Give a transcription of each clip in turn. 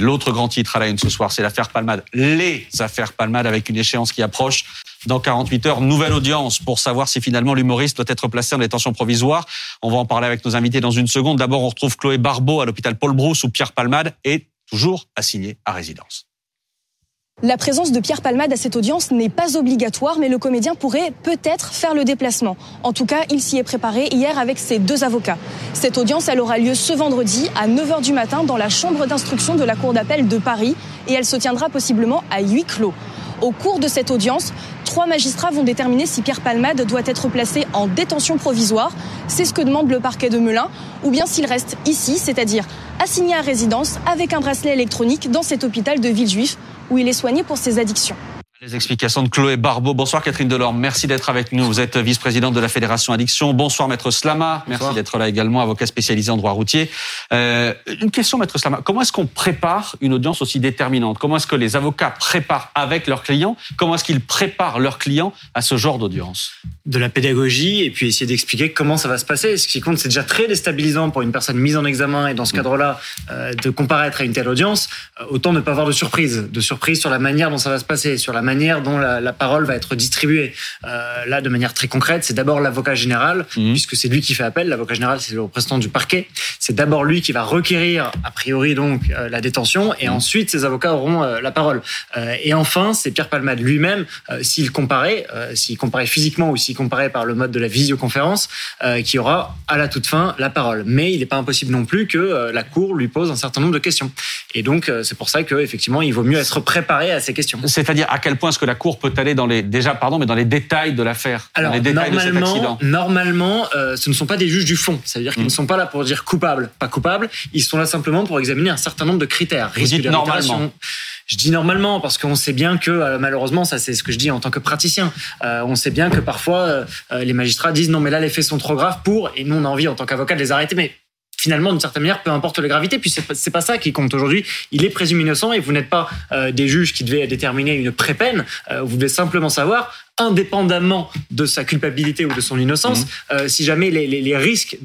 L'autre grand titre à la une ce soir, c'est l'affaire Palmade. Les affaires Palmade avec une échéance qui approche. Dans 48 heures, nouvelle audience pour savoir si finalement l'humoriste doit être placé en détention provisoire. On va en parler avec nos invités dans une seconde. D'abord, on retrouve Chloé Barbeau à l'hôpital Paul Brousse où Pierre Palmade est toujours assigné à résidence. La présence de Pierre Palmade à cette audience n'est pas obligatoire, mais le comédien pourrait peut-être faire le déplacement. En tout cas, il s'y est préparé hier avec ses deux avocats. Cette audience, elle aura lieu ce vendredi à 9h du matin dans la chambre d'instruction de la Cour d'appel de Paris et elle se tiendra possiblement à huis clos. Au cours de cette audience, trois magistrats vont déterminer si Pierre Palmade doit être placé en détention provisoire. C'est ce que demande le parquet de Melun, ou bien s'il reste ici, c'est-à-dire assigné à résidence avec un bracelet électronique dans cet hôpital de Villejuif où il est soigné pour ses addictions. Les explications de Chloé Barbeau. Bonsoir Catherine Delorme, merci d'être avec nous. Vous êtes vice-présidente de la Fédération Addiction. Bonsoir Maître Slama, merci d'être là également, avocat spécialisé en droit routier. Euh, une question Maître Slama, comment est-ce qu'on prépare une audience aussi déterminante? Comment est-ce que les avocats préparent avec leurs clients? Comment est-ce qu'ils préparent leurs clients à ce genre d'audience? De la pédagogie et puis essayer d'expliquer comment ça va se passer. Ce qui compte, c'est déjà très déstabilisant pour une personne mise en examen et dans ce cadre-là euh, de comparaître à une telle audience. Euh, autant ne pas avoir de surprise, de surprise sur la manière dont ça va se passer, sur la manière dont la, parole va être distribuée. Euh, là, de manière très concrète, c'est d'abord l'avocat général, mhm. puisque c'est lui qui fait appel. L'avocat général, c'est le représentant du parquet. C'est d'abord lui qui va requérir, a priori donc, euh, la détention, et mhm. ensuite ses avocats auront euh, la parole. et enfin, c'est Pierre Palmade lui-même, s'il comparait, s'il comparait physiquement ou s'il comparait par le mode de la visioconférence, qui aura à la toute fin la parole. Mais il n'est pas impossible non plus que la Cour lui pose un certain nombre de questions. Et donc, c'est pour ça qu'effectivement, il vaut mieux être préparé à ces questions. C'est-à-dire à quel point est-ce que la Cour peut aller dans les déjà pardon, mais dans les détails de l'affaire. Alors les détails normalement, normalement, euh, ce ne sont pas des juges du fond. C'est-à-dire qu'ils mmh. ne sont pas là pour dire coupable, pas coupable. Ils sont là simplement pour examiner un certain nombre de critères. Vous dites normalement. Je dis normalement parce qu'on sait bien que euh, malheureusement, ça c'est ce que je dis en tant que praticien. Euh, on sait bien que parfois les magistrats disent non mais là les faits sont trop graves pour et nous on a envie en tant qu'avocat de les arrêter. Mais finalement, d'une certaine manière, peu importe la gravité, puis c'est pas, pas ça qui compte aujourd'hui. Il est présumé innocent et vous n'êtes pas euh, des juges qui devaient déterminer une pré-peine. Euh, vous devez simplement savoir, indépendamment de sa culpabilité ou de son innocence, mmh. euh, si jamais les, les, les risques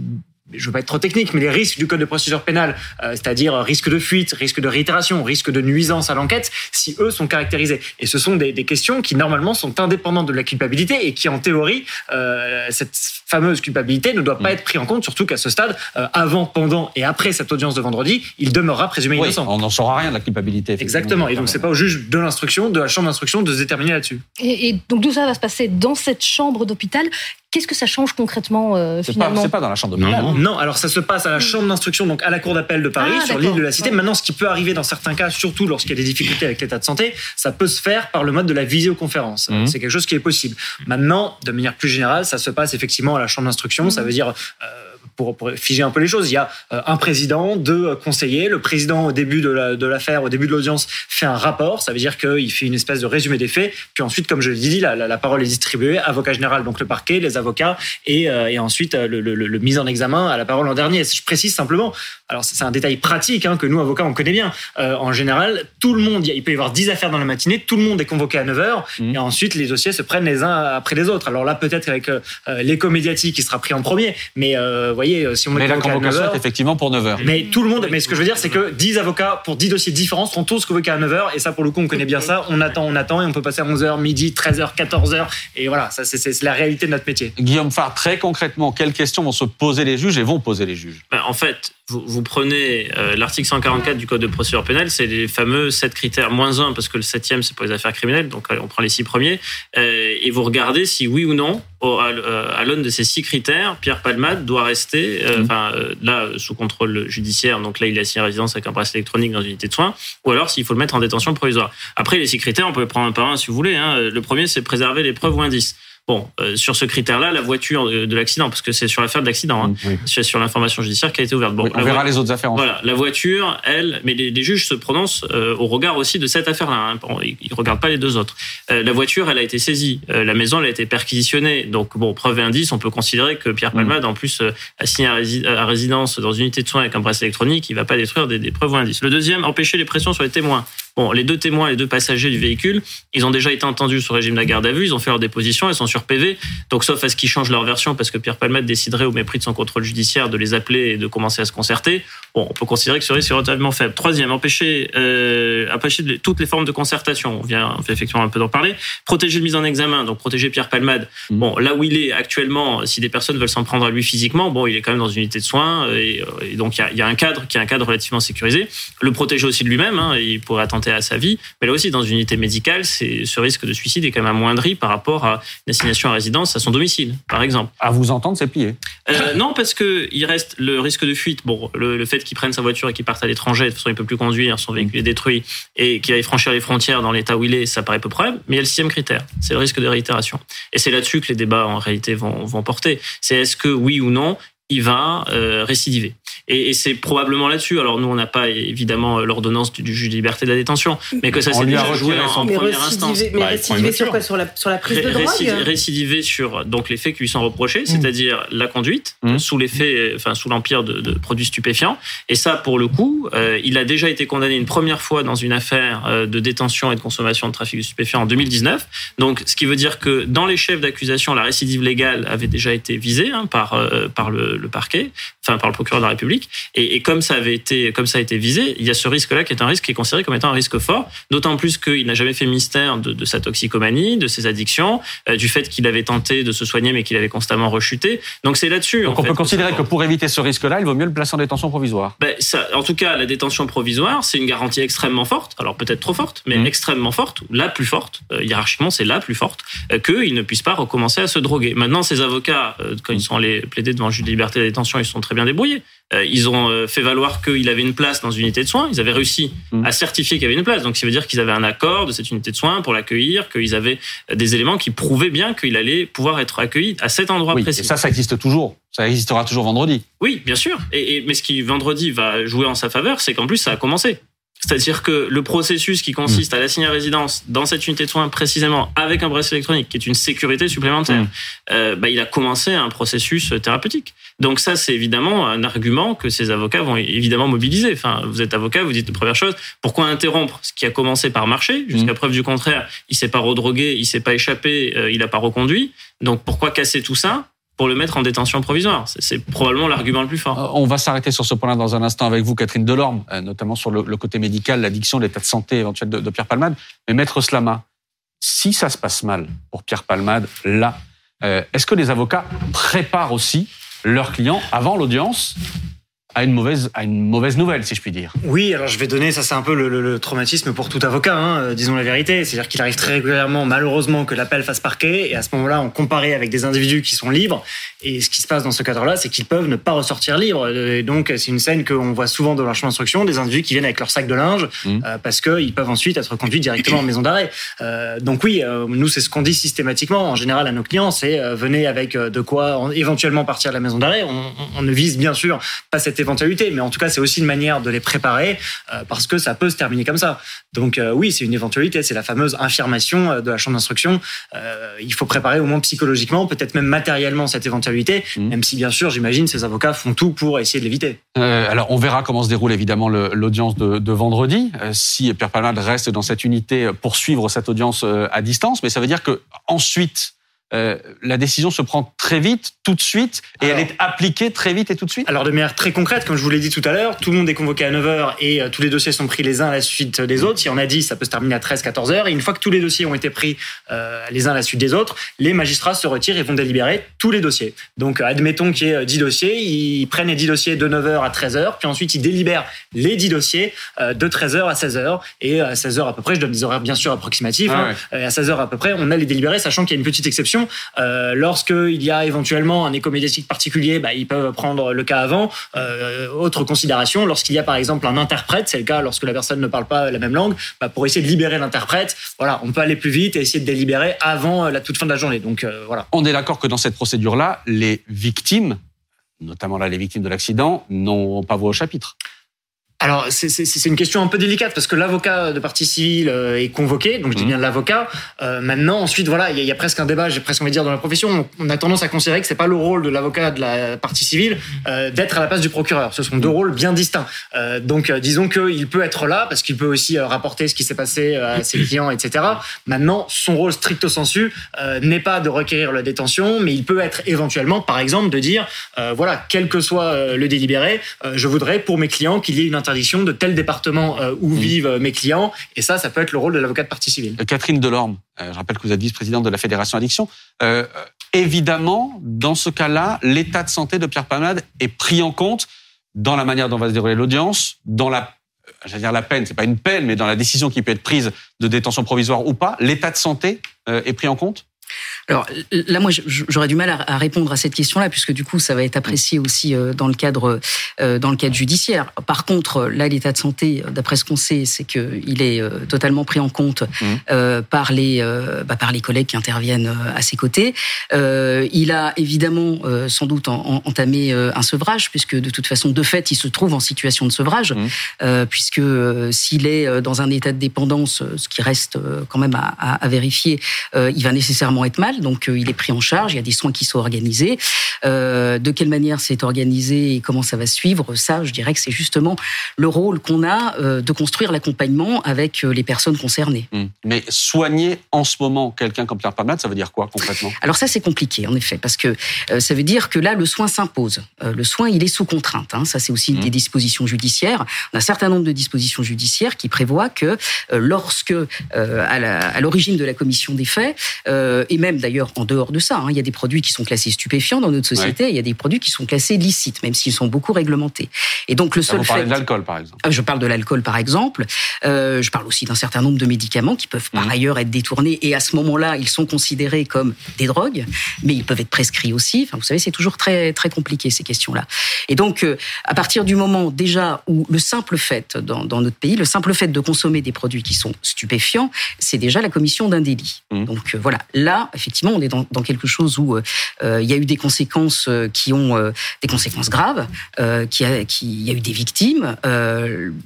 je ne veux pas être trop technique, mais les risques du code de procédure pénale, euh, c'est-à-dire risque de fuite, risque de réitération, risque de nuisance à l'enquête, si eux sont caractérisés. Et ce sont des, des, questions qui normalement sont indépendantes de la culpabilité et qui en théorie, euh, cette fameuse culpabilité ne doit pas mm. être prise en compte, surtout qu'à ce stade, euh, avant, pendant et après cette audience de vendredi, il demeurera présumé oui, innocent. On n'en saura rien de la culpabilité. Exactement. Et donc c'est pas au juge de l'instruction, de la chambre d'instruction, de se déterminer là-dessus. Et, et donc tout ça va se passer dans cette chambre d'hôpital? Qu'est-ce que ça change concrètement euh, finalement C'est pas, dans la chambre d'hôpital. Non, non, alors ça se passe à la chambre d'instruction, donc à la cour d'appel de Paris, ah, sur l'île de la Cité. Maintenant, ce qui peut arriver dans certains cas, surtout lorsqu'il y a des difficultés avec l'état de santé, ça peut se faire par le mode de la visioconférence. Mhm. C'est quelque chose qui est possible. Maintenant, de manière plus générale, ça se passe effectivement à la chambre d'instruction. Ça veut dire euh, pour, pour, figer un peu les choses, il y a euh, un président, deux conseillers. Le président, au début de l'affaire, au début de l'audience, fait un rapport. Ça veut dire qu'il fait une espèce de résumé des faits. Puis ensuite, comme je l'ai dit, la, la, parole est distribuée. Avocat général, donc le parquet, les avocats, et, euh, et ensuite euh, le, le, le, mise en examen à la parole en dernier. Je précise simplement, alors c'est un détail pratique hein, que nous, avocats, on connaît bien. Euh, en général, tout le monde, il peut y avoir 10 affaires dans la matinée, tout le monde est convoqué à 9h, mmh. et ensuite les dossiers se prennent les uns après les autres. Alors là, peut-être avec l'éco médiatique qui sera pris en premier, mais vous voyez, si on met convocation est effectivement pour 9h. Mais tout le monde, mais ce que je veux dire, c'est que 10 avocats pour 10 dossiers différents seront tous convoqués à 9h. Et ça, pour le coup, on connaît bien ça. On attend, on attend et on peut passer à 11h, midi, 13h, 14h. Et voilà, ça, c'est la réalité de notre métier. Guillaume Farr, très concrètement, quelles questions vont se poser les juges et vont poser les juges? Ben, En fait, vous, vous prenez euh, l'article 144 du Code de procédure pénale, c'est les fameux 7 critères, moins 1, parce que le septième, c'est pour les affaires criminelles, donc on prend les 6 premiers, euh, et vous regardez si oui ou non, à l'aune de ces 6 critères, Pierre Palmade doit rester, euh, mmh. enfin là, sous contrôle judiciaire, donc là, il est assis à résidence avec un bracelet électronique dans une unité de soins, ou alors s'il faut le mettre en détention provisoire. Après, les 6 critères, on peut les prendre un par un si vous voulez. Hein. Le premier, c'est préserver les preuves ou indices. Bon, euh, sur ce critère-là, la voiture de, l'accident, parce que c'est sur l'affaire de l'accident, hein, c'est sur l'information judiciaire qui a été ouverte. Bon, on verra les autres affaires. Voilà, la voiture, elle, mais les, juges se prononcent euh, au regard aussi de cette affaire-là. Hein. Bon, ils, ne regardent pas les deux autres. Euh, la voiture, elle a été saisie, la maison, elle a été perquisitionnée. Donc bon, preuve et indice, on peut considérer que Pierre Palmade, en plus, assigné à, résidence dans une unité de soins avec un bracelet électronique, il va pas détruire des, des preuves ou indices. Le deuxième, empêcher les pressions sur les témoins. Bon, les deux témoins, les deux passagers du véhicule, ils ont déjà été entendus sur le régime de la garde à vue, ils ont fait leur déposition, ils sont sur PV. Donc, sauf à ce qu'ils changent leur version parce que Pierre Palmade déciderait au mépris de son contrôle judiciaire de les appeler et de commencer à se concerter, bon, on peut considérer que ce risque est relativement faible. Troisième, empêcher, euh, empêcher toutes les formes de concertation. On vient, on fait effectivement un peu d'en parler. Protéger le mise en examen, donc protéger Pierre Palmade. Mmh. Bon, là où il est actuellement, si des personnes veulent s'en prendre à lui physiquement, bon, il est quand même dans une unité de soins et, et donc il y a, y a, un cadre qui est un cadre relativement sécurisé. Le protéger aussi de lui-même, hein, il pourrait attenter à sa vie, mais là aussi dans une unité médicale, ce risque de suicide est quand même amoindri par rapport à une assignation à résidence à son domicile, par exemple. À vous entendre, c'est plié. Euh, non, parce que il reste le risque de fuite. Bon, le, le fait qu'il prenne sa voiture et qu'il parte à l'étranger, de toute façon, il peut plus conduire, son véhicule est détruit et qu'il aille franchir les frontières dans l'état où il est, ça paraît peu probable. Mais il y a le sixième critère, c'est le risque de réitération. Et c'est là-dessus que les débats en réalité vont, vont porter. C'est est-ce que oui ou non, il va euh, récidiver. Et, et c'est probablement là-dessus. Alors nous, on n'a pas évidemment l'ordonnance du, du, juge de liberté de la détention, mais que ça s'est déjà joué en, en première instance. Mais bah, récidiver sur quoi? Sur la, sur la prise de drogue récidiver, récidiver sur donc les faits qui lui sont reprochés, mmh. c'est-à-dire la conduite mmh. sous l'effet, enfin sous l'empire de, de, produits stupéfiants. Et ça, pour le coup, euh, il a déjà été condamné une première fois dans une affaire euh, de détention et de consommation de trafic de stupéfiants en 2019. Donc, ce qui veut dire que dans les chefs d'accusation, la récidive légale avait déjà été visée hein, par euh, par le, le parquet, enfin par le procureur de la République. Et, et, comme ça avait été, comme ça a été visé, il y a ce risque-là qui est un risque qui est considéré comme étant un risque fort. D'autant plus qu'il n'a jamais fait mystère de, de, sa toxicomanie, de ses addictions, euh, du fait qu'il avait tenté de se soigner mais qu'il avait constamment rechuté. Donc c'est là-dessus. Donc on fait, peut considérer que pour éviter ce risque-là, il vaut mieux le placer en détention provisoire. Ben, ça, en tout cas, la détention provisoire, c'est une garantie extrêmement forte. Alors peut-être trop forte, mais mmh. extrêmement forte, la plus forte. Euh, hiérarchiquement, c'est la plus forte euh, qu'il ne puisse pas recommencer à se droguer. Maintenant, ses avocats, euh, quand ils sont allés plaider devant le juge de liberté de la détention, ils sont très bien débrouillés. Euh, ils ont euh, fait valoir qu'il avait une place dans une unité de soins. Ils avaient réussi mmh. à certifier qu'il y avait une place. Donc, ça veut dire qu'ils avaient un accord de cette unité de soins pour l'accueillir, qu'ils avaient des éléments qui prouvaient bien qu'il allait pouvoir être accueilli à cet endroit oui, précis. Et ça, ça existe toujours. Ça existera toujours vendredi. Oui, bien sûr. Et, et, mais ce qui vendredi va jouer en sa faveur, c'est qu'en plus, ça a commencé. C'est-à-dire que le processus qui consiste à l'assigner à résidence dans cette unité de soins précisément avec un bracelet électronique, qui est une sécurité supplémentaire, mmh. euh, bah, il a commencé un processus thérapeutique. Donc ça, c'est évidemment un argument que ces avocats vont évidemment mobiliser. Enfin, vous êtes avocat, vous dites la première chose, pourquoi interrompre ce qui a commencé par marcher? Jusqu'à mmh. preuve du contraire Il s'est pas redrogué, il s'est pas échappé, euh, il a pas reconduit. Donc pourquoi casser tout ça? Pour le mettre en détention provisoire. C'est probablement l'argument le plus fort. Euh, on va s'arrêter sur ce point-là dans un instant avec vous, Catherine Delorme, euh, notamment sur le, côté médical, l'addiction, l'état de santé éventuel de, de, Pierre Palmade. Mais Maître Slama, si ça se passe mal pour Pierre Palmade, là, euh, est-ce que les avocats préparent aussi leurs clients avant l'audience à une mauvaise à une mauvaise nouvelle, si je puis dire. Oui, alors je vais donner ça, c'est un peu le, le, le, traumatisme pour tout avocat, hein, euh, disons la vérité. C'est-à-dire qu'il arrive très régulièrement, malheureusement, que l'appel fasse parquet, et à ce moment-là, on compare avec des individus qui sont libres. Et ce qui se passe dans ce cadre-là, c'est qu'ils peuvent ne pas ressortir libres. Et donc, c'est une scène qu'on voit souvent dans leur chemin d'instruction, des individus qui viennent avec leur sac de linge, mmh. euh, parce qu'ils peuvent ensuite être conduits directement en maison d'arrêt. Euh, donc oui, euh, nous, c'est ce qu'on dit systématiquement, en général, à nos clients, c'est euh, venez avec de quoi en, éventuellement partir de la maison d'arrêt. On, on, ne vise bien sûr pas cette éventualité, mais en tout cas, c'est aussi une manière de les préparer euh, parce que ça peut se terminer comme ça. Donc euh, oui, c'est une éventualité, c'est la fameuse infirmation euh, de la chambre d'instruction. Il faut préparer au moins psychologiquement, peut-être même matériellement cette éventualité, mmh. même si bien sûr, j'imagine, ces avocats font tout pour essayer de l'éviter. Alors on verra comment se déroule évidemment l'audience de, de, vendredi. si Pierre Palmade reste dans cette unité pour suivre cette audience à distance, mais ça veut dire que ensuite euh, la décision se prend très vite, tout de suite, et alors, elle est appliquée très vite et tout de suite Alors de manière très concrète, comme je vous l'ai dit tout à l'heure, tout le monde est convoqué à 9h et euh, tous les dossiers sont pris les uns à la suite des autres. Si on a dit, ça peut se terminer à 13-14 heures. Et une fois que tous les dossiers ont été pris euh, les uns à la suite des autres, les magistrats se retirent et vont délibérer tous les dossiers. Donc admettons qu'il y ait 10 dossiers, ils prennent les 10 dossiers de 9h à 13h, puis ensuite ils délibèrent les 10 dossiers de 13h à 16h. Et à 16h à peu près, je donne des horaires bien sûr approximatifs, ah ouais. hein, à 16h à peu près, on a les délibérés, sachant qu'il y a une petite exception euh, Lorsqu'il y a éventuellement un écomédiatique particulier, bah, ils peuvent prendre le cas avant. Euh, autre considération, lorsqu'il y a par exemple un interprète, c'est le cas lorsque la personne ne parle pas la même langue, bah, pour essayer de libérer l'interprète, voilà, on peut aller plus vite et essayer de délibérer avant la toute fin de la journée. Donc euh, voilà. On est d'accord que dans cette procédure-là, les victimes, notamment là les victimes de l'accident, n'ont pas voix au chapitre. Alors, c'est une question un peu délicate parce que l'avocat de partie civile euh, est convoqué, donc je dis mmh. bien l'avocat. Euh, maintenant, ensuite, voilà, il y, a presque un débat, j'ai presque envie de dire, dans la profession. On, a tendance à considérer que c'est pas le rôle de l'avocat de la partie civile euh, d'être à la place du procureur. Ce sont deux mmh. rôles bien distincts. Euh, donc, euh, disons qu'il peut être là parce qu'il peut aussi euh, rapporter ce qui s'est passé à ses clients, etc. Maintenant, son rôle stricto sensu n'est pas de requérir la détention, mais il peut être éventuellement, par exemple, de dire, voilà, quel que soit le délibéré, je voudrais pour mes clients qu'il y ait une interdiction de tel département euh, où mmh. vivent mes clients. Et ça, ça peut être le rôle de l'avocat de partie civile. Euh, Catherine Delorme, euh, je rappelle que vous êtes vice-présidente de la Fédération Addiction. évidemment, dans ce cas-là, l'état de santé de Pierre Palmade est pris en compte dans la manière dont va se dérouler l'audience, dans la j'allais dire la peine, c'est pas une peine, mais dans la décision qui peut être prise de détention provisoire ou pas, l'état de santé est pris en compte? Alors là, moi, j'aurais du mal à répondre à cette question-là, puisque du coup, ça va être apprécié aussi euh, dans le cadre euh, dans le cadre judiciaire. Par contre, là, l'état de santé, d'après ce qu'on sait, c'est qu'il est euh, totalement pris en compte mmh. par les bah, par les collègues qui interviennent à ses côtés. Il a évidemment sans doute entamé un sevrage, puisque de toute façon, de fait, il se trouve en situation de sevrage, mmh. puisque s'il est dans un état de dépendance, ce qui reste quand même à, à vérifier, il va nécessairement être mal donc euh, il est pris en charge, il y a des soins qui sont organisés. Euh, de quelle manière c'est organisé et comment ça va suivre, ça, je dirais que c'est justement le rôle qu'on a euh, de construire l'accompagnement avec les personnes concernées. Mmh. Mais soigner en ce moment quelqu'un comme Pierre Palmade, ça veut dire quoi concrètement? Alors ça, c'est compliqué, en effet, parce que ça veut dire que là, le soin s'impose. le soin, il est sous contrainte. Hein. Ça, c'est aussi mmh. des dispositions judiciaires. On a un certain nombre de dispositions judiciaires qui prévoient que lorsque, à l'origine de la commission des faits, et même d'ailleurs en dehors de ça. Hein. Il y a des produits qui sont classés stupéfiants dans notre société, il y a des produits qui sont classés licites, même s'ils sont beaucoup réglementés. Et donc le seul vous fait... de l'alcool, par exemple. Ah, je parle de l'alcool, par exemple. Euh, je parle aussi d'un certain nombre de médicaments qui peuvent par mmh. ailleurs être détournés, et à ce moment-là, ils sont considérés comme des drogues, mais ils peuvent être prescrits aussi. Enfin, vous savez, c'est toujours très très compliqué ces questions-là. Et donc, euh, à partir du moment déjà où le simple fait dans, dans, notre pays, le simple fait de consommer des produits qui sont stupéfiants, c'est déjà la commission d'un délit. Mmh. Donc euh, voilà, là, effectivement effectivement, on est dans, quelque chose où euh, il y a eu des conséquences euh, qui ont euh, des conséquences graves, qui a, qui, il y a eu des victimes.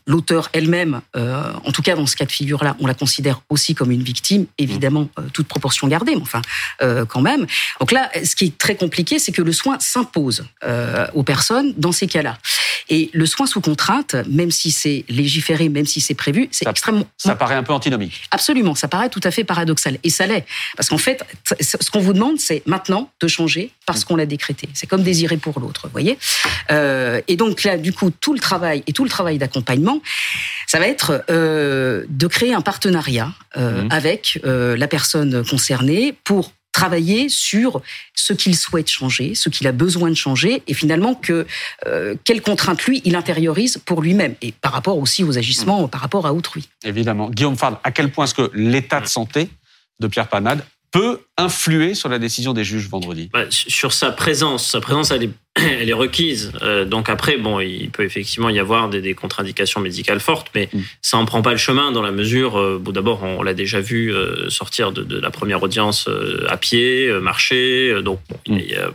L'auteur elle-même, en tout cas dans ce cas de figure-là, on la considère aussi comme une victime, évidemment, toute proportion gardée, mais enfin, quand même. Donc là, ce qui est très compliqué, c'est que le soin s'impose aux personnes dans ces cas-là. Et le soin sous contrainte, même si c'est légiféré, même si c'est prévu, c'est extrêmement... Ça paraît un peu antinomique. Absolument, ça paraît tout à fait paradoxal. Et ça l'est. Parce qu'en fait, ce qu'on vous demande, c'est maintenant de changer parce qu'on l'a décrété. C'est comme désirer pour l'autre, vous voyez euh, Et donc là, du coup, tout le travail et tout le travail d'accompagnement, ça va être euh, de créer un partenariat euh, mmh. avec la personne concernée pour travailler sur ce qu'il souhaite changer, ce qu'il a besoin de changer, et finalement que quelles contraintes lui il intériorise pour lui-même et par rapport aussi aux agissements, mmh. par rapport à autrui. Évidemment, Guillaume Fard, à quel point est-ce que l'état de santé de Pierre Panade peut influer sur la décision des juges vendredi bah, Sur sa présence, sa présence elle est, elle est requise. Euh, donc après, bon, il peut effectivement y avoir des, des contre-indications médicales fortes, mais mm. ça en prend pas le chemin dans la mesure. Euh, bon, d'abord, on, l'a déjà vu euh, sortir de, de, la première audience euh, à pied, marcher. donc bon, il y a,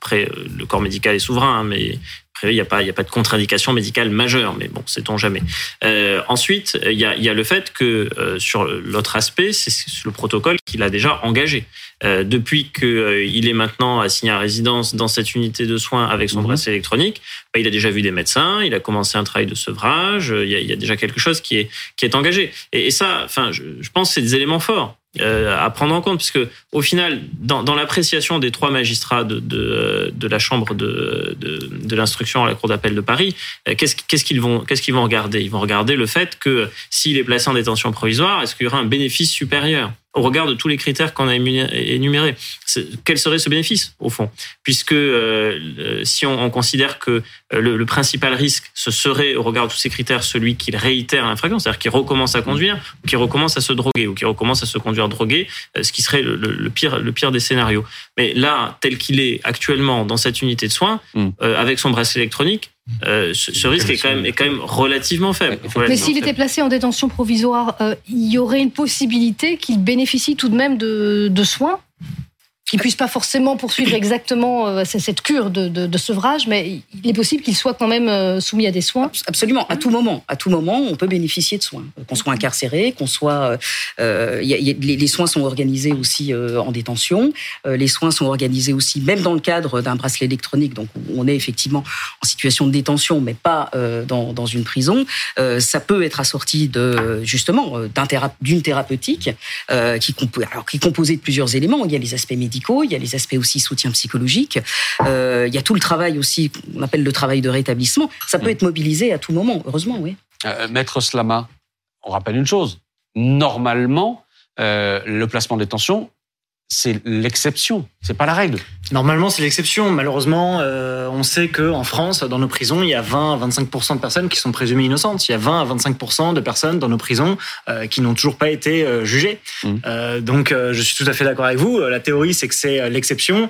après, le corps médical est souverain, hein, mais il n'y a pas, il y a pas de contre-indication médicale majeure, mais bon, sait-on jamais. Euh, ensuite, il y a, il y a le fait que euh, sur l'autre aspect, c'est le protocole qu'il a déjà engagé. Euh, depuis qu'il euh, est maintenant assigné à résidence dans cette unité de soins avec son mmh. bracelet électronique, bah, il a déjà vu des médecins, il a commencé un travail de sevrage, il y a, il y a déjà quelque chose qui est, qui est engagé. Et, et ça, enfin, je, je pense que c'est des éléments forts. Euh, à prendre en compte, puisque au final, dans, dans l'appréciation des trois magistrats de, de, de la chambre de, de, de à la cour d'appel de Paris, euh, qu'est-ce qu'ils vont qu'est-ce qu'ils vont regarder? Ils vont regarder le fait que s'il est placé en détention provisoire, est-ce qu'il y aura un bénéfice supérieur? Au regard de tous les critères qu'on a énumérés. Quel serait ce bénéfice, au fond? Puisque euh, si on, on, considère que euh, le, le, principal risque, ce serait, au regard de tous ces critères, celui qu'il réitère l'infraction, c'est-à-dire qu'il recommence à conduire, ou qu'il recommence à se droguer, ou qu'il recommence à se conduire drogué, euh, ce qui serait le, le, pire, le pire des scénarios. Mais là, tel qu'il est actuellement dans cette unité de soins, mmh. euh, avec son bracelet électronique, euh, ce, risque est quand, même, est quand même relativement faible. Mais s'il était placé en détention provisoire, euh, il y aurait une possibilité qu'il bénéficie tout de même de, de soins? Qui ne puisse pas forcément poursuivre exactement euh, cette cure de, de, de, sevrage, mais il est possible qu'il soit quand même euh, soumis à des soins. Absolument, à tout moment. À tout moment, on peut bénéficier de soins. Qu'on soit incarcéré, qu'on soit... Euh, y a, y a, les, soins sont organisés aussi euh, en détention. Euh, les soins sont organisés aussi, même dans le cadre d'un bracelet électronique. Donc, on est effectivement en situation de détention, mais pas dans, dans, une prison. ça peut être assorti de, justement, d'une thérapeutique qui, alors, qui est composée de plusieurs éléments. Il y a les aspects médicaux il y a les aspects aussi soutien psychologique, euh, il y a tout le travail aussi qu'on appelle le travail de rétablissement. Ça peut mm. être mobilisé à tout moment, heureusement, oui. Euh, Maître Slama, on rappelle une chose. Normalement, euh, le placement de détention, c'est l'exception, c'est pas la règle. Normalement, c'est l'exception. Malheureusement, euh, on sait que en France, dans nos prisons, il y a 20 à 25% de personnes qui sont présumées innocentes. Il y a 20 à 25% de personnes dans nos prisons euh, qui n'ont toujours pas été euh, jugées. Mmh. Donc, je suis tout à fait d'accord avec vous. La théorie, c'est que c'est l'exception.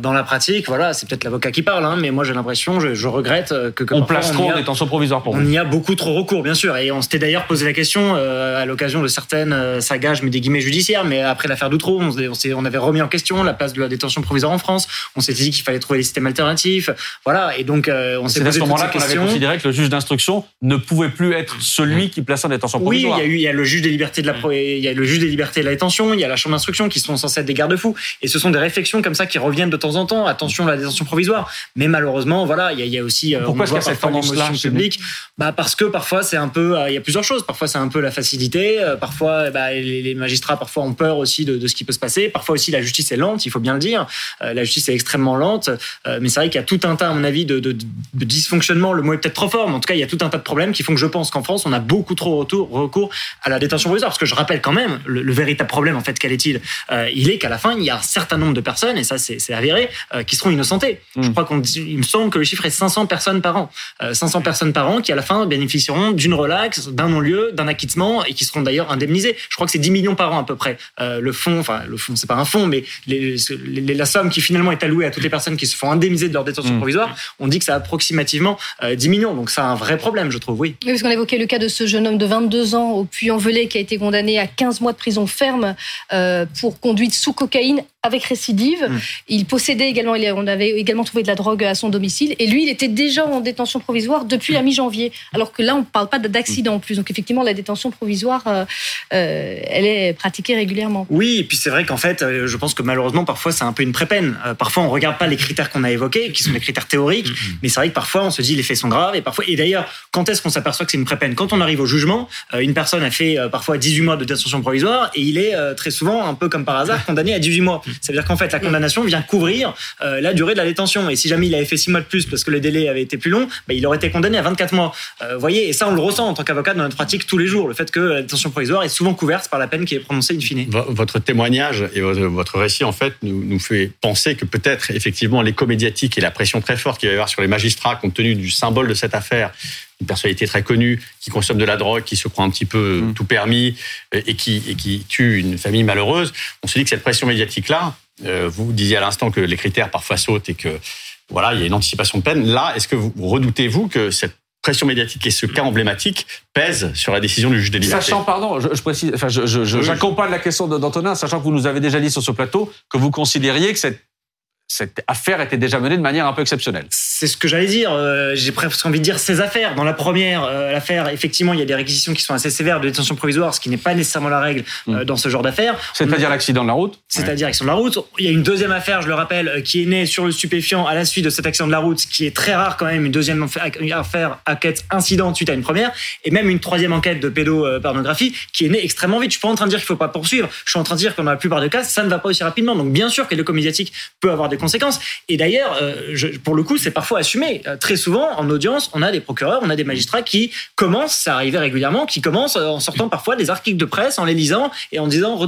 dans la pratique, voilà, c'est peut-être l'avocat qui parle, hein, mais moi, j'ai l'impression, je, je, regrette que on place trop en détention provisoire pour On y a beaucoup trop recours, bien sûr. Et on s'était d'ailleurs posé la question à l'occasion de certaines sagages, mais des guillemets judiciaires. Mais après l'affaire d'Outreau, on, on on avait remis en question la place de la détention provisoire en France. On s'était dit qu'il fallait trouver des systèmes alternatifs. Voilà. Et donc, euh, on s'est posé à ce moment-là qu'on avait considéré que le juge d'instruction ne pouvait plus être celui qui plaçait en détention provisoire. Oui, il y a eu, il y a le juge des libertés de la, il y a le juge des libertés de la détention, il y a la chambre d'instruction qui sont censés être des garde-fous. Et ce sont des réflexions comme ça qui reviennent de temps en temps. Attention à la détention provisoire. Mais malheureusement, voilà, il y a, il y a aussi. Euh, Pourquoi est-ce cette tendance-là publique Bah parce que parfois c'est un peu, euh, il y a plusieurs choses. Parfois c'est un peu la facilité. Parfois, bah, les magistrats parfois ont peur aussi de, de ce qui peut se passer. Parfois aussi la justice est lente il faut bien le dire. Euh, la justice est extrêmement lente, euh, mais c'est vrai qu'il y a tout un tas, à mon avis, de, de, de dysfonctionnements. Le mot est peut-être trop fort, mais en tout cas, il y a tout un tas de problèmes qui font que je pense qu'en France, on a beaucoup trop retour, recours à la détention provisoire. Parce que je rappelle quand même, le, véritable problème, en fait, quel est-il euh, Il est qu'à la fin, il y a un certain nombre de personnes, et ça, c'est avéré, qui seront innocentées. Je mm. crois qu'on, il me semble que le chiffre est 500 personnes par an. 500 personnes par an qui, à la fin, bénéficieront d'une relaxe, d'un non-lieu, d'un acquittement, et qui seront d'ailleurs indemnisées. Je crois que c'est 10 millions par an à peu près. le fonds, enfin, le fonds, c'est pas un fonds, mais les, la somme qui finalement est allouée à toutes les personnes qui se font indemniser de leur détention mmh. provisoire, on dit que c'est approximativement 10 euh, millions. Donc c'est un vrai problème, je trouve, oui. Oui, parce qu'on évoquait le cas de ce jeune homme de 22 ans au Puy-en-Velay qui a été condamné à 15 mois de prison ferme euh, pour conduite sous cocaïne avec récidive. Mmh. Il possédait également, on avait également trouvé de la drogue à son domicile. Et lui, il était déjà en détention provisoire depuis la mi-janvier. Alors que là, on ne parle pas d'accident en plus. Donc effectivement, la détention provisoire, euh, elle est pratiquée régulièrement. Oui, et puis c'est vrai qu'en fait, je pense que malheureusement, parfois, c'est un peu une prépeine. Euh, parfois, on regarde pas les critères qu'on a évoqués, qui sont les critères théoriques, mm-hmm. mais c'est vrai que parfois, on se dit les faits sont graves. Et parfois, et d'ailleurs, quand est-ce qu'on s'aperçoit que c'est une prépeine? Quand on arrive au jugement, euh, une personne a fait euh, parfois 18 mois de détention provisoire et il est très souvent, un peu comme par hasard, condamné à 18 mois. Ça veut dire qu'en fait, la condamnation vient couvrir la durée de la détention. Et si jamais il avait fait 6 mois de plus parce que le délai avait été plus long, bah, il aurait été condamné à 24 mois. Vous voyez, et ça, on le ressent en tant qu'avocat dans notre pratique tous les jours, le fait que la détention provisoire est souvent couverte par la peine qui est prononcée in fine. Votre témoignage et votre récit, en fait, nous, nous fait penser que peut-être effectivement l'écho médiatique et la pression très forte qu'il va y avoir sur les magistrats, compte tenu du symbole de cette affaire, une personnalité très connue qui consomme de la drogue, qui se croit un petit peu mm. tout permis euh, et qui, et qui tue une famille malheureuse, on se dit que cette pression médiatique-là, euh, vous disiez à l'instant que les critères parfois sautent et que voilà, il y a une anticipation de peine. Là, est-ce que vous redoutez-vous que cette pression médiatique et ce cas emblématique pèse sur la décision du juge des libertés? Sachant, pardon, je, précise, enfin, j'accompagne la question d'Antonin, sachant que vous nous avez déjà dit sur ce plateau que vous considériez que cette cette affaire était déjà menée de manière un peu exceptionnelle. C'est ce que j'allais dire. Euh, j'ai presque envie de dire ces affaires. Dans la première euh, affaire, effectivement, il y a des réquisitions qui sont assez sévères de détention provisoire, ce qui n'est pas nécessairement la règle euh, mm. dans ce genre d'affaire. C'est-à-dire l'accident de la route? C'est-à-dire l'accident de la route. Il y a une deuxième affaire, je le rappelle, qui est née sur le stupéfiant à la suite de cet accident de la route, qui est très rare quand même, une deuxième affaire, enquête incident suite à une première, et même une troisième enquête de pédopornographie qui est née extrêmement vite. Je suis pas en train de dire qu'il faut pas poursuivre. Je suis en train de dire que dans la plupart des cas, ça ne va pas aussi rapidement. Donc bien sûr que le médiatique peut avoir des conséquences. Et d'ailleurs, euh, pour le coup, c'est parfois assumé. Euh, très souvent, en audience, on a des procureurs, on a des magistrats qui commencent, ça arrivait régulièrement, qui commencent euh, en sortant parfois des articles de presse, en les lisant et en disant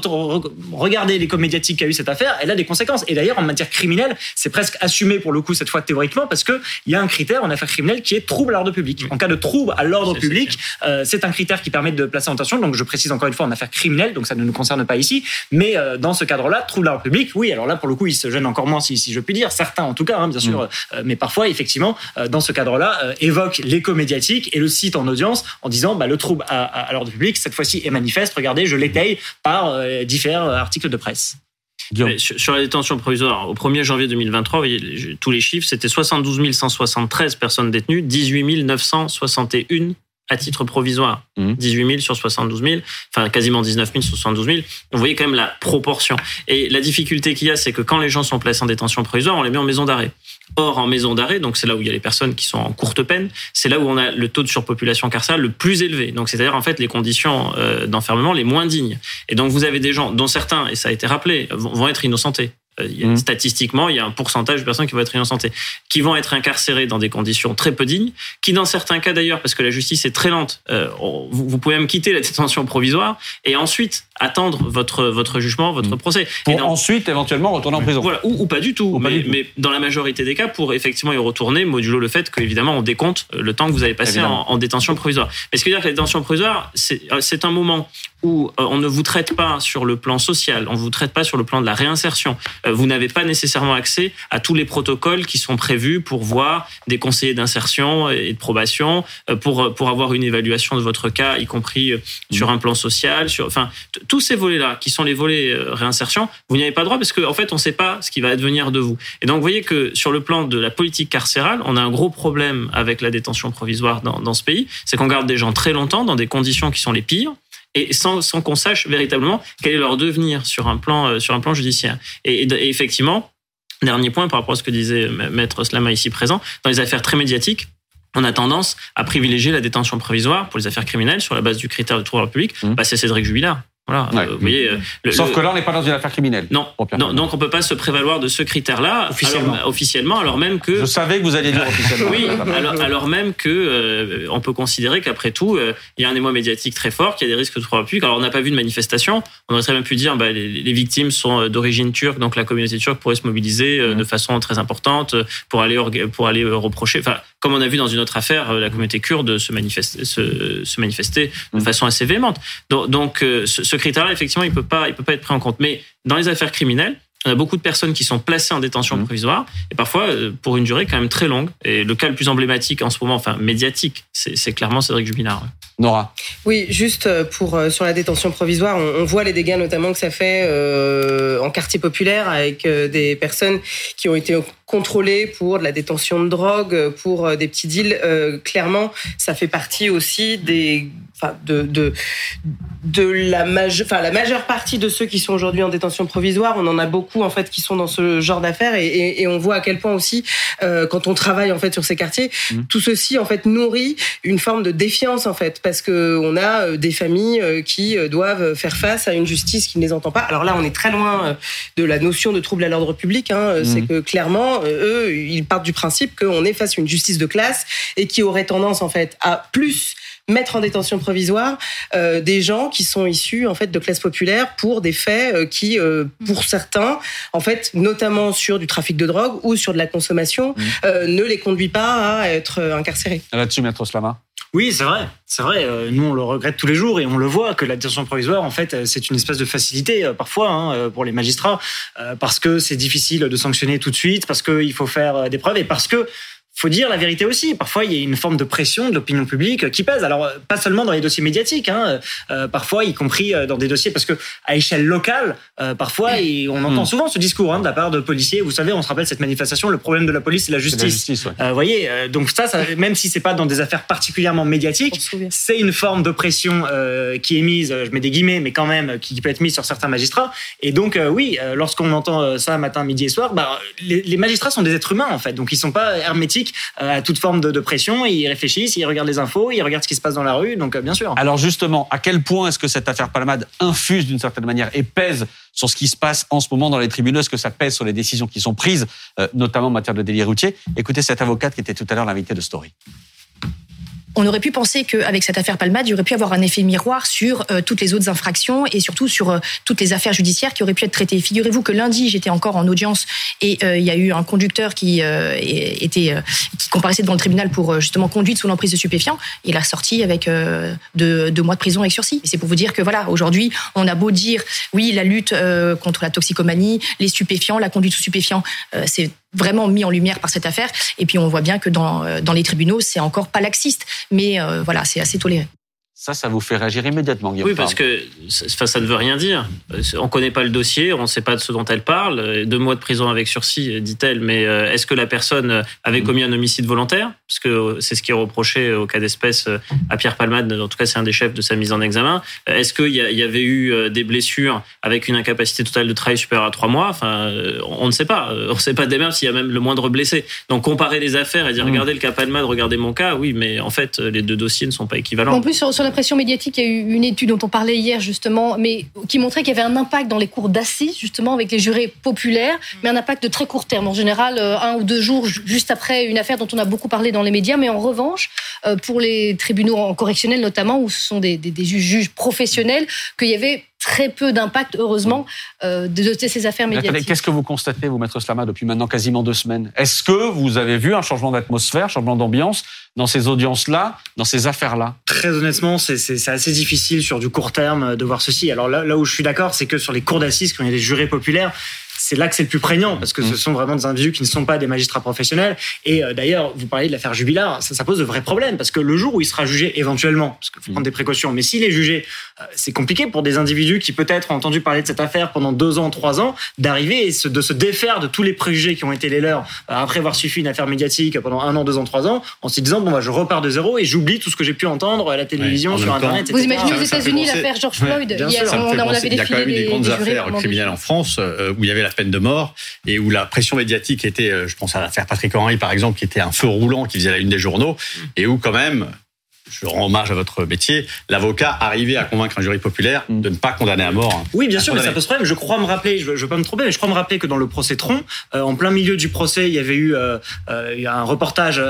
regardez l'écho médiatique qu'a eu cette affaire, elle a des conséquences. Et d'ailleurs, en matière criminelle, c'est presque assumé pour le coup cette fois théoriquement parce que il y a un critère en affaire criminelle qui est trouble à l'ordre public. En cas de trouble à l'ordre public, c'est un critère qui permet de placer en tension. Donc je précise encore une fois en affaire criminelle, donc ça ne nous concerne pas ici. Mais dans ce cadre-là, trouble à l'ordre public, oui. Alors là, pour le coup, il se gêne encore moins si, si je puis dire certains en tout cas, hein, bien sûr, mm. euh, mais parfois, effectivement, euh, dans ce cadre-là, euh, évoque l'écho médiatique et le site en audience en disant bah, le trouble à, l'ordre public, cette fois-ci, est manifeste. Regardez, je l'étaye par différents articles de presse. Sur la détention provisoire, au 1er janvier 2023, vous voyez, tous les chiffres, c'était 72 173 personnes détenues, 18 961 à titre provisoire. 18 mmh. 000 sur 72 000, enfin quasiment 19 000 sur 72 000. Vous voyez quand même la proportion. Et la difficulté qu'il y a, c'est que quand les gens sont placés en détention provisoire, on les met en maison d'arrêt. Or, en maison d'arrêt, donc c'est là où il y a les personnes qui sont en courte peine, c'est là où on a le taux de surpopulation carcérale le plus élevé. Donc, c'est-à-dire en fait les conditions euh, d'enfermement les moins dignes. Et donc, vous avez des gens dont certains, et ça a été rappelé, vont être innocentés. Euh, mmh. Statistiquement, il y a un pourcentage de personnes qui vont être innocentées, qui vont être incarcérées dans des conditions très peu dignes, qui dans certains cas d'ailleurs, parce que la justice est très lente, euh, vous, pouvez même quitter la détention provisoire et ensuite attendre votre votre jugement, votre mmh. procès. Pour ensuite éventuellement retourner en prison. Voilà, ou, pas du tout. mais, mais, dans la majorité des cas, pour effectivement y retourner, modulo le fait qu'évidemment on décompte le temps que vous avez passé en, en, détention provisoire. Mais ce qui veut dire que la détention provisoire, c'est un moment euh, on ne vous traite pas sur le plan social, on ne vous traite pas sur le plan de la réinsertion. Euh, vous n'avez pas nécessairement accès à tous les protocoles qui sont prévus pour voir des conseillers d'insertion et de probation, euh, pour, pour avoir une évaluation de votre cas, y compris sur un plan social, sur, enfin, tous ces volets-là, qui sont les volets réinsertion, vous n'y avez pas droit parce qu'en en fait, on ne sait pas ce qui va advenir de vous. Et donc, vous voyez que sur le plan de la politique carcérale, on a un gros problème avec la détention provisoire dans ce pays, c'est qu'on garde des gens très longtemps dans des conditions qui sont les pires et sans, sans qu'on sache véritablement quel est leur devenir sur un plan, euh, sur un plan judiciaire. Et, et, effectivement, dernier point par rapport à ce que disait Maître Slama ici présent, dans les affaires très médiatiques, on a tendance à privilégier la détention provisoire pour les affaires criminelles sur la base du critère de trouble public. Mmh. Bah, c'est Cédric Jubilard. Voilà, euh, vous voyez, euh, Sauf que là, on n'est pas dans une affaire criminelle. Non, non donc on peut pas se prévaloir de ce critère-là officiellement. Alors, officiellement, alors même que. Je savais que vous alliez dire officiellement. oui, alors, alors, même que euh, on peut considérer qu'après tout, il y a un émoi médiatique très fort, qu'il y a des risques de trouble public. Alors on n'a pas vu de manifestation. On aurait très bien pu dire, bah, les, les victimes sont d'origine turque, donc la communauté turque pourrait se mobiliser mmh. de façon très importante pour aller pour aller reprocher. Enfin, comme on a vu dans une autre affaire, la communauté kurde se manifester, se, se manifester de mmh. façon assez véhémente. Donc, donc ce, ce critère-là, effectivement, il peut pas, il peut pas être pris en compte. Mais dans les affaires criminelles, on a beaucoup de personnes qui sont placées en détention mmh. provisoire et parfois euh, pour une durée quand même très longue. Et le cas le plus emblématique en ce moment, enfin médiatique, c'est clairement Cédric Jubilard. Nora. Oui, juste euh, pour euh, sur la détention provisoire, on, voit les dégâts notamment que ça fait en quartier populaire avec des personnes qui ont été contrôlées pour de la détention de drogue, pour des petits deals. clairement, ça fait partie aussi des enfin de, de, de la, majeure, enfin, la majeure partie de ceux qui sont aujourd'hui en détention provisoire, on en a beaucoup en fait qui sont dans ce genre d'affaires et, et, on voit à quel point aussi euh, quand on travaille en fait sur ces quartiers, mmh. tout ceci en fait nourrit une forme de défiance en fait parce que on a euh, des familles euh, qui doivent faire face à une justice qui ne les entend pas. Alors là, on est très loin de la notion de trouble à l'ordre public. Hein. Mmh. C'est que clairement, eux, ils partent du principe qu'on est face à une justice de classe et qui aurait tendance en fait à plus mettre en détention provisoire euh, des gens qui sont issus en fait de classes populaires pour des faits euh, qui, euh, pour certains, en fait, notamment sur du trafic de drogue ou sur de la consommation, mmh. ne les conduit pas à être incarcérés. Là-dessus, maître Slama. Oui, c'est vrai, c'est vrai. Nous, on le regrette tous les jours et on le voit que la provisoire, en fait, c'est une espèce de facilité parfois hein, pour les magistrats parce que c'est difficile de sanctionner tout de suite, parce qu'il faut faire des preuves et parce que faut dire la vérité aussi. Parfois, il y a une forme de pression de l'opinion publique qui pèse. Alors, pas seulement dans les dossiers médiatiques, hein, euh, parfois, y compris euh, dans des dossiers, parce que à échelle locale, euh, parfois, on entend hmm. souvent ce discours hein, de la part de policiers. Vous savez, on se rappelle cette manifestation. Le problème de la police, c'est la justice. justice ouais. voyez, donc ça, ça, même si c'est pas dans des affaires particulièrement médiatiques, c'est une forme de pression qui est mise. Je mets des guillemets, mais quand même, qui peut être mise sur certains magistrats. Et donc, oui, lorsqu'on entend ça matin, midi et soir, bah, les, les magistrats sont des êtres humains en fait, donc ils sont pas hermétiques euh, à toute forme de, pression. Ils réfléchissent, ils regardent les infos, ils regardent ce qui se passe dans la rue. Donc, euh, bien sûr. Alors, justement, à quel point est-ce que cette affaire Palmade infuse d'une certaine manière et pèse sur ce qui se passe en ce moment dans les tribunaux? Est-ce que ça pèse sur les décisions qui sont prises, euh, notamment en matière de délit routier Écoutez cette avocate qui était tout à l'heure l'invité de Story on aurait pu penser qu'avec cette affaire Palmade, il aurait pu avoir un effet miroir sur euh, toutes les autres infractions et surtout sur euh, toutes les affaires judiciaires qui auraient pu être traitées. Figurez-vous que lundi, j'étais encore en audience et euh, il y a eu un conducteur qui était qui comparaissait devant le tribunal pour justement conduite sous l'emprise de stupéfiants. Il a sorti avec deux, deux, mois de prison avec sursis. C'est pour vous dire que voilà, aujourd'hui, on a beau dire oui, la lutte contre la toxicomanie, les stupéfiants, la conduite sous stupéfiants, c'est vraiment mis en lumière par cette affaire. Et puis on voit bien que dans, dans les tribunaux, c'est encore pas laxiste mais euh, voilà, c'est assez toléré. Ça, ça vous fait réagir immédiatement, Guillaume Oui, parce que ça, ça ne veut rien dire. On ne connaît pas le dossier, on ne sait pas de ce dont elle parle. Deux mois de prison avec sursis, dit-elle, mais est-ce que la personne avait commis un homicide volontaire? Parce que c'est ce qui est reproché au cas d'espèce à Pierre Palmade, en tout cas c'est un des chefs de sa mise en examen. Est-ce qu'il y avait eu des blessures avec une incapacité totale de travail supérieure à trois mois? Enfin, on ne sait pas. On ne sait pas des mêmes s'il y a même le moindre blessé. Donc comparer les affaires et dire, mmh. regardez le cas Palmade, regardez mon cas, oui, mais en fait, les deux dossiers ne sont pas équivalents. En plus, sur, sur la pression médiatique, il y a eu une étude dont on parlait hier, justement, mais qui montrait qu'il y avait un impact dans les cours d'assises, justement, avec les jurés populaires, mais un impact de très court terme. En général, euh, un ou deux jours juste après une affaire dont on a beaucoup parlé dans les médias. Mais en revanche, euh, pour les tribunaux en correctionnel, notamment, où ce sont des, des, des juges professionnels, qu'il y avait très peu d'impact, heureusement, euh, de, ces affaires médiatiques. Qu'est-ce que vous constatez, vous, Maître Slama, depuis maintenant quasiment deux semaines? Est-ce que vous avez vu un changement d'atmosphère, changement d'ambiance dans ces audiences-là, dans ces affaires-là? Très honnêtement, c'est assez difficile sur du court terme de voir ceci. Alors là, là où je suis d'accord, c'est que sur les cours d'assises, quand il y a des jurés populaires, c'est là que c'est le plus prégnant parce que ce mm. sont vraiment des individus qui ne sont pas des magistrats professionnels. Et euh, d'ailleurs, vous parliez de l'affaire Jubilard, ça, ça, pose de vrais problèmes parce que le jour où il sera jugé éventuellement, parce qu'il faut prendre des précautions, mais s'il est jugé, euh, c'est compliqué pour des individus qui peut-être ont entendu parler de cette affaire pendant deux ans, trois ans, d'arriver et de se défaire de tous les préjugés qui ont été les leurs euh, après avoir suffi une affaire médiatique pendant un an, deux ans, trois ans, en se disant bon bah je repars de zéro et j'oublie tout ce que j'ai pu entendre à la télévision, sur internet. Etc. Vous imaginez aux États-Unis l'affaire George Floyd Il y a, quand même eu des grandes affaires criminelles en France où il y avait la peine de mort et où la pression médiatique était, euh, je pense à l'affaire Patrick Henry par exemple, qui était un feu roulant qui faisait la une des journaux, et où quand même je rends hommage à votre métier, l'avocat arrivait à convaincre un jury populaire mm. de ne pas condamner à mort. Oui, bien sûr, mais ça pose problème. Je crois me rappeler, je ne veux pas me tromper, mais je crois me rappeler que dans le procès Tron, euh, en plein milieu du procès, il y avait eu euh, euh, un reportage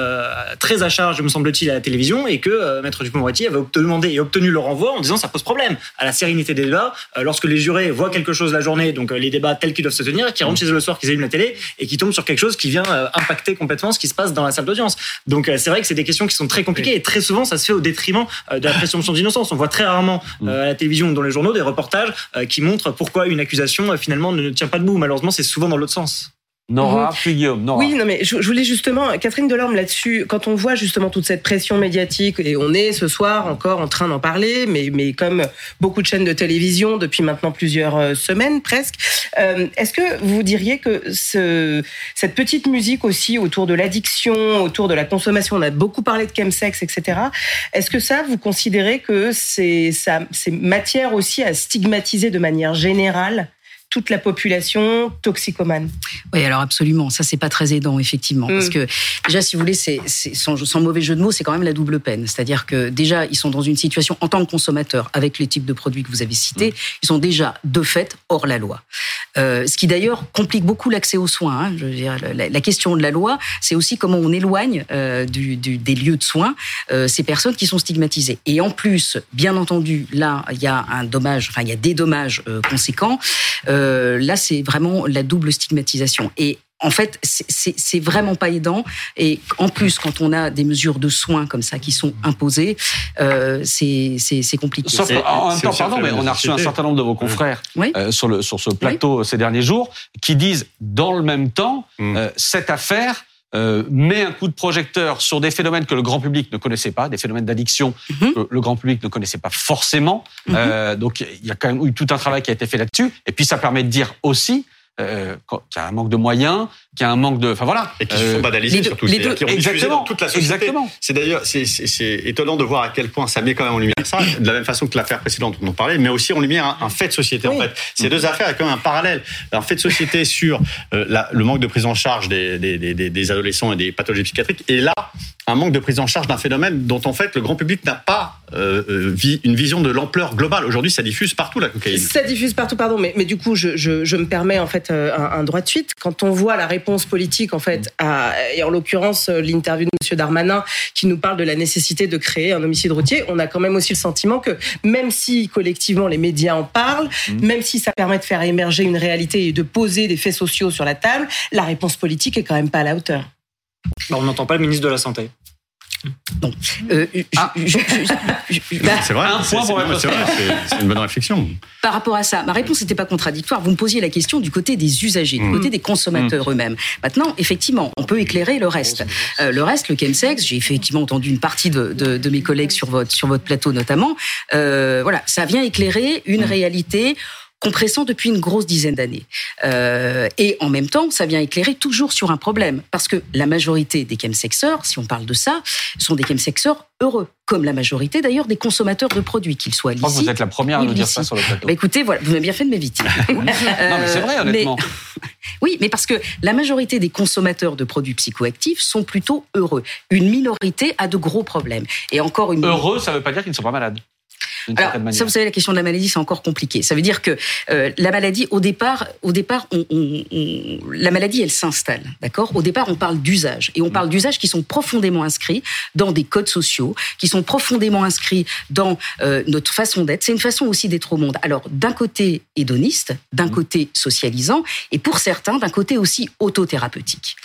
très à charge, me semble-t-il, à la télévision, et que Maître Dupond-Moretti avait demandé et obtenu le renvoi en disant ça pose problème à la sérénité des débats lorsque les jurés voient quelque chose la journée, donc les débats tels qu'ils doivent se tenir, qui rentrent chez eux le soir, qu'ils allument la télé et qui tombent sur quelque chose qui vient impacter complètement ce qui se passe dans la salle d'audience. Donc c'est vrai que c'est des questions qui sont très compliquées et très souvent ça se fait au détriment euh, de la présomption d'innocence. On voit très rarement mm. euh, à la télévision ou dans les journaux des reportages euh, qui montrent pourquoi une accusation finalement ne tient pas debout. Malheureusement, c'est souvent dans l'autre sens. Nora, puis Guillaume. Nora. Oui, non, mais je, voulais justement, Catherine Delorme là-dessus, quand on voit justement toute cette pression médiatique, et on est ce soir encore en train d'en parler, mais, mais comme beaucoup de chaînes de télévision depuis maintenant plusieurs euh, semaines presque, euh, est-ce que vous diriez que ce, cette petite musique aussi autour de l'addiction, autour de la consommation, on a beaucoup parlé de chemsex, etc. Est-ce que ça, vous considérez que c'est matière aussi à stigmatiser de manière générale? Toute la population toxicomane. Oui, alors absolument. Ça, c'est pas très aidant, effectivement. Parce mm. que, déjà, si vous voulez, c'est, sans, sans, mauvais jeu de mots, c'est quand même la double peine. C'est-à-dire que, déjà, ils sont dans une situation, en tant que consommateurs, avec les types de produits que vous avez cités, mm. ils sont déjà, de fait, hors la loi. Euh, ce qui, d'ailleurs, complique beaucoup l'accès aux soins. Hein. Je veux dire, la, question de la loi, c'est aussi comment on éloigne euh, du, du, des lieux de soins euh, ces personnes qui sont stigmatisées. Et en plus, bien entendu, là, il y a un dommage, enfin, il y a des dommages conséquents. Euh, euh, là, c'est vraiment la double stigmatisation. Et en fait, c'est vraiment pas aidant. Et en plus, quand on a des mesures de soins comme ça qui sont imposées, euh, c'est compliqué. Sauf, en même temps, pardon, mais on a reçu un certain nombre de vos confrères euh, sur, le, sur ce plateau ces derniers jours qui disent, dans le même temps, mm. euh, cette affaire euh, met un coup de projecteur sur des phénomènes que le grand public ne connaissait pas, des phénomènes d'addiction mhm. que le grand public ne connaissait pas forcément. Mhm. Euh, donc il y a quand même eu tout un travail qui a été fait là-dessus. Et puis ça permet de dire aussi euh, qu'il y a un manque de moyens, qu'il y a un manque de, enfin voilà, et qui se sont banalisés surtout, les deux, exactement, toute la société. Exactement. C'est d'ailleurs, c'est étonnant de voir à quel point ça met quand même en lumière ça, de la même façon que l'affaire précédente dont on parlait, mais aussi en lumière un, fait de société en fait. Ces deux affaires, il y a quand même un parallèle, un fait de société sur euh, la, le manque de prise en charge des, des, des, des adolescents et des pathologies psychiatriques, et là un manque de prise en charge d'un phénomène dont en fait le grand public n'a pas euh, euh une vision de l'ampleur globale. Aujourd'hui, ça diffuse partout la cocaïne. Ça diffuse partout, pardon, mais, mais du coup, je, je, je, me permets en fait euh, un, un, droit de suite. Quand on voit la réponse politique en fait, à, et en l'occurrence euh, l'interview de Monsieur Darmanin qui nous parle de la nécessité de créer un homicide routier, on a quand même aussi le sentiment que même si collectivement les médias en parlent, mmh. même si ça permet de faire émerger une réalité et de poser des faits sociaux sur la table, la réponse politique est quand même pas à la hauteur. On n'entend pas le ministre de la Santé. Non. Euh, ah. c'est vrai. C'est une bonne réflexion. Par rapport à ça, ma réponse n'était pas contradictoire. Vous me posiez la question du côté des usagers, du mmh. côté des consommateurs mmh. eux-mêmes. Maintenant, effectivement, on peut éclairer le reste. Euh, le reste, le chemsex, j'ai effectivement entendu une partie de, de, de, mes collègues sur votre, sur votre plateau notamment. Euh, voilà, ça vient éclairer une mmh. réalité compressant depuis une grosse dizaine d'années. Euh, et en même temps, ça vient éclairer toujours sur un problème, parce que la majorité des chemsexeurs, si on parle de ça, sont des chemsexeurs heureux, comme la majorité d'ailleurs des consommateurs de produits, qu'ils soient licites. vous êtes la première à nous dire ça sur le plateau. Bah écoutez, voilà, vous m'avez bien fait de m'éviter. non, mais c'est vrai, honnêtement. oui, mais parce que la majorité des consommateurs de produits psychoactifs sont plutôt heureux. Une minorité a de gros problèmes. Et encore une. Heureux, ça ne veut pas dire qu'ils ne sont pas malades. Alors, ça, vous savez, la question de la maladie, c'est encore compliqué. Ça veut dire que euh, la maladie, au départ, au départ, on, on, on, la maladie, elle s'installe, d'accord? Au départ, on parle d'usage, et on parle d'usages qui sont profondément inscrits dans des codes sociaux, qui sont profondément inscrits dans euh, notre façon d'être. C'est une façon aussi d'être au monde. Alors, d'un côté hédoniste, d'un mmh. côté socialisant, et pour certains, d'un côté aussi autothérapeutique.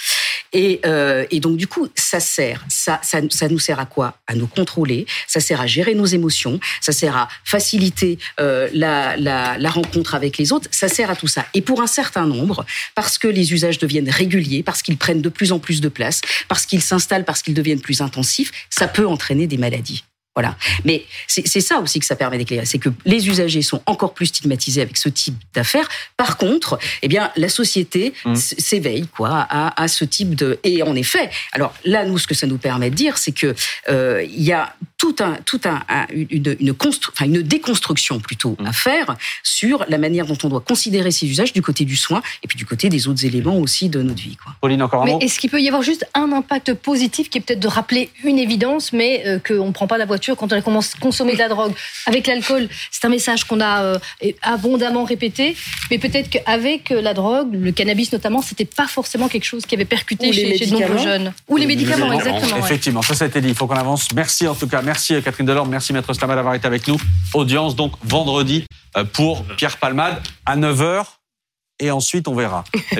Et, euh, et, donc du coup, ça sert, ça, ça, ça, nous sert à quoi? À nous contrôler, ça sert à gérer nos émotions, ça sert à faciliter euh, la, la, la, rencontre avec les autres, ça sert à tout ça. Et pour un certain nombre, parce que les usages deviennent réguliers, parce qu'ils prennent de plus en plus de place, parce qu'ils s'installent, parce qu'ils deviennent plus intensifs, ça peut entraîner des maladies. Voilà. Mais c'est ça aussi que ça permet d'éclairer, c'est que les usagers sont encore plus stigmatisés avec ce type d'affaires. Par contre, eh bien, la société mmh. s'éveille quoi à, à, ce type de. Et en effet, alors là, nous, ce que ça nous permet de dire, c'est que euh, il y a tout un, tout un, une, une, enfin, une déconstruction plutôt mmh. à faire sur la manière dont on doit considérer ces usages du côté du soin et puis du côté des autres éléments aussi de notre vie. Quoi. Pauline, encore un mais Est-ce qu'il peut y avoir juste un impact positif qui est peut-être de rappeler une évidence, mais euh, qu'on ne prend pas la voiture? Quand on a commencé à consommer de la drogue avec l'alcool. C'est un message qu'on a euh, abondamment répété. Mais peut-être qu'avec euh, la drogue, le cannabis notamment, c'était pas forcément quelque chose qui avait percuté chez, de nombreux jeunes. Ou les médicaments, exactement. Effectivement, ça, ça a été dit. Il faut qu'on avance. Merci en tout cas. Merci euh, Catherine Delorme. Merci Maître Slama d'avoir été avec nous. Audience donc vendredi pour Pierre Palmade à 9h. Et ensuite, on verra.